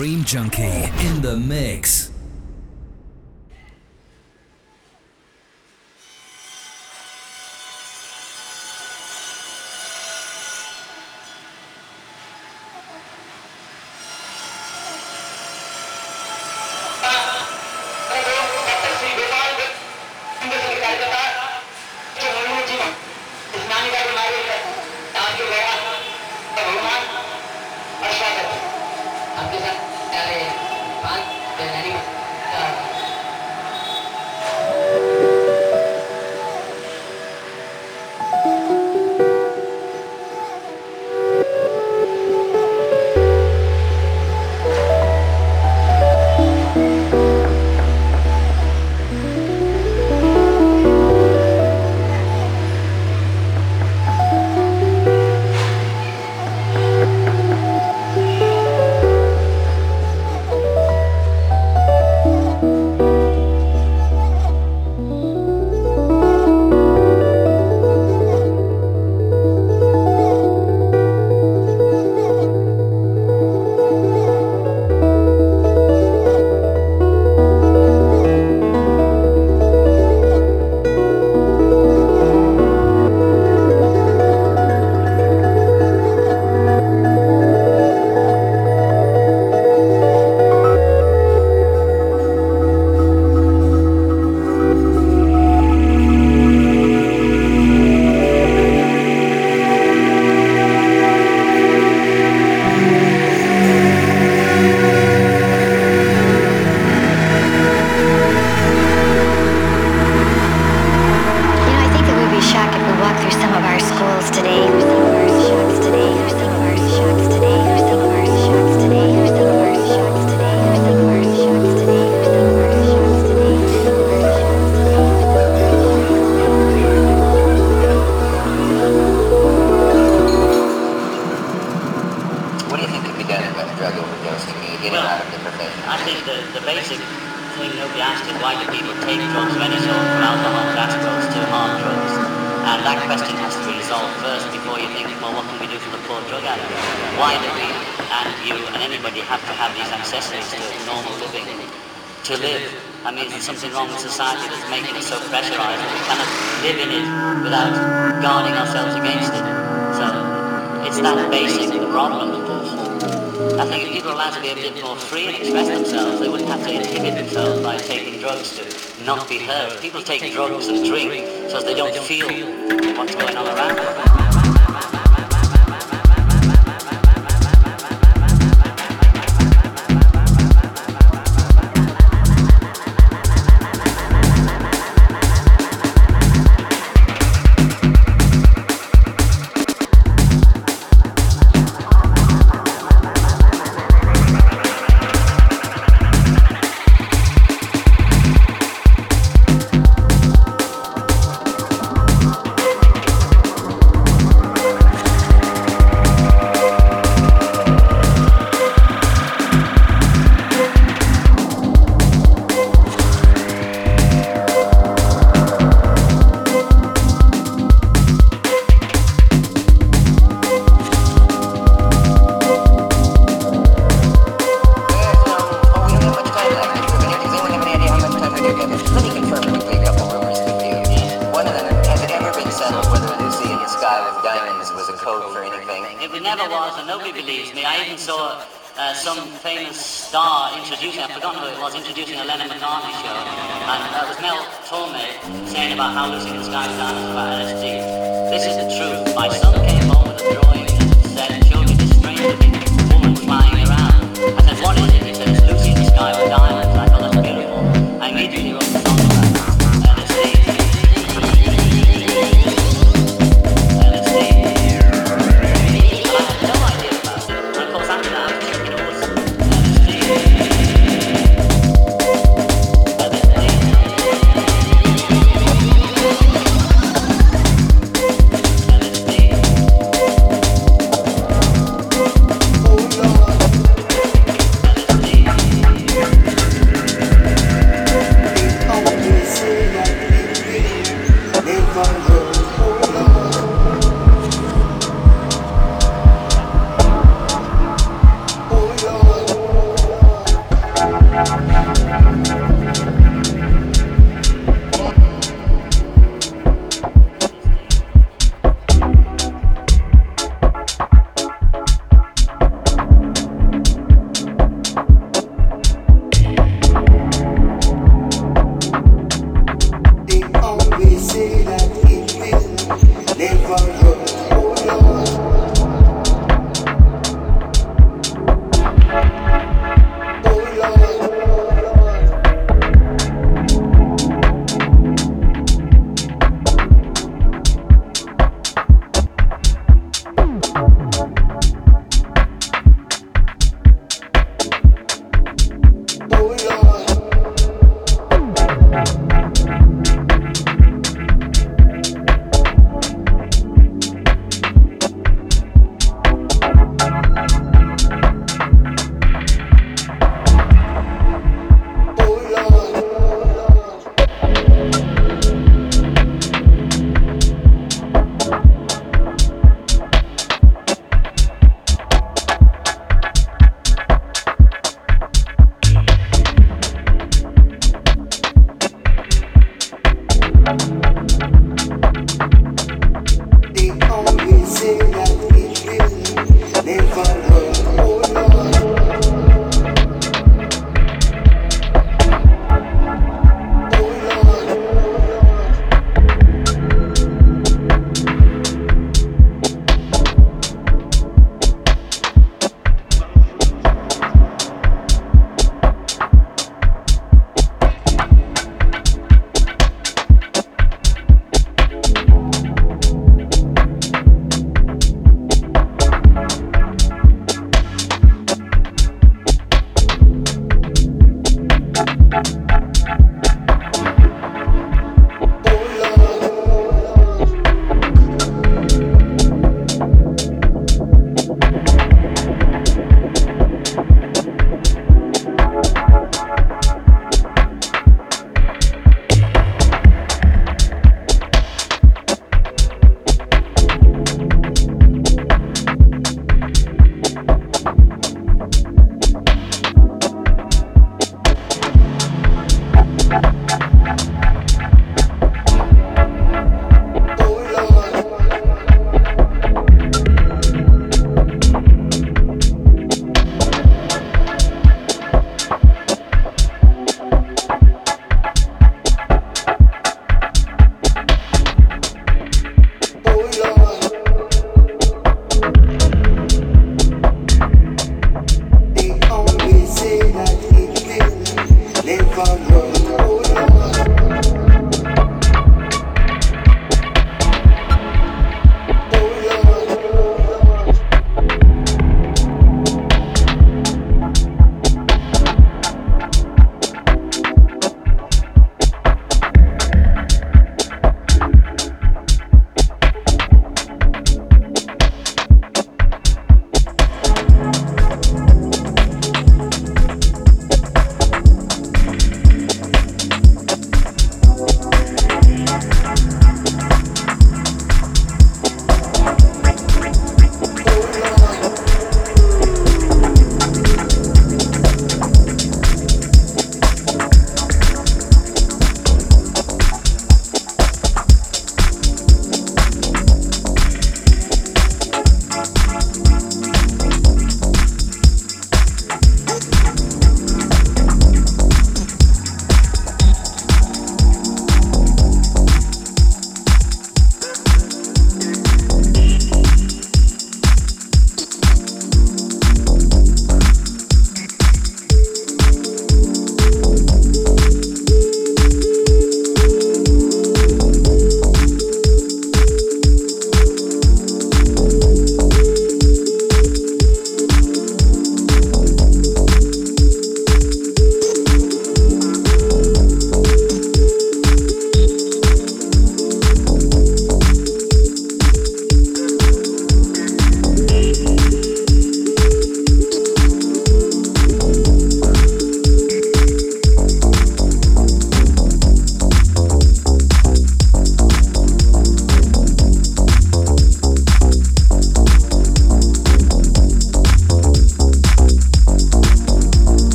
Dream Junkie in the mix. people take drugs and drink so they don't feel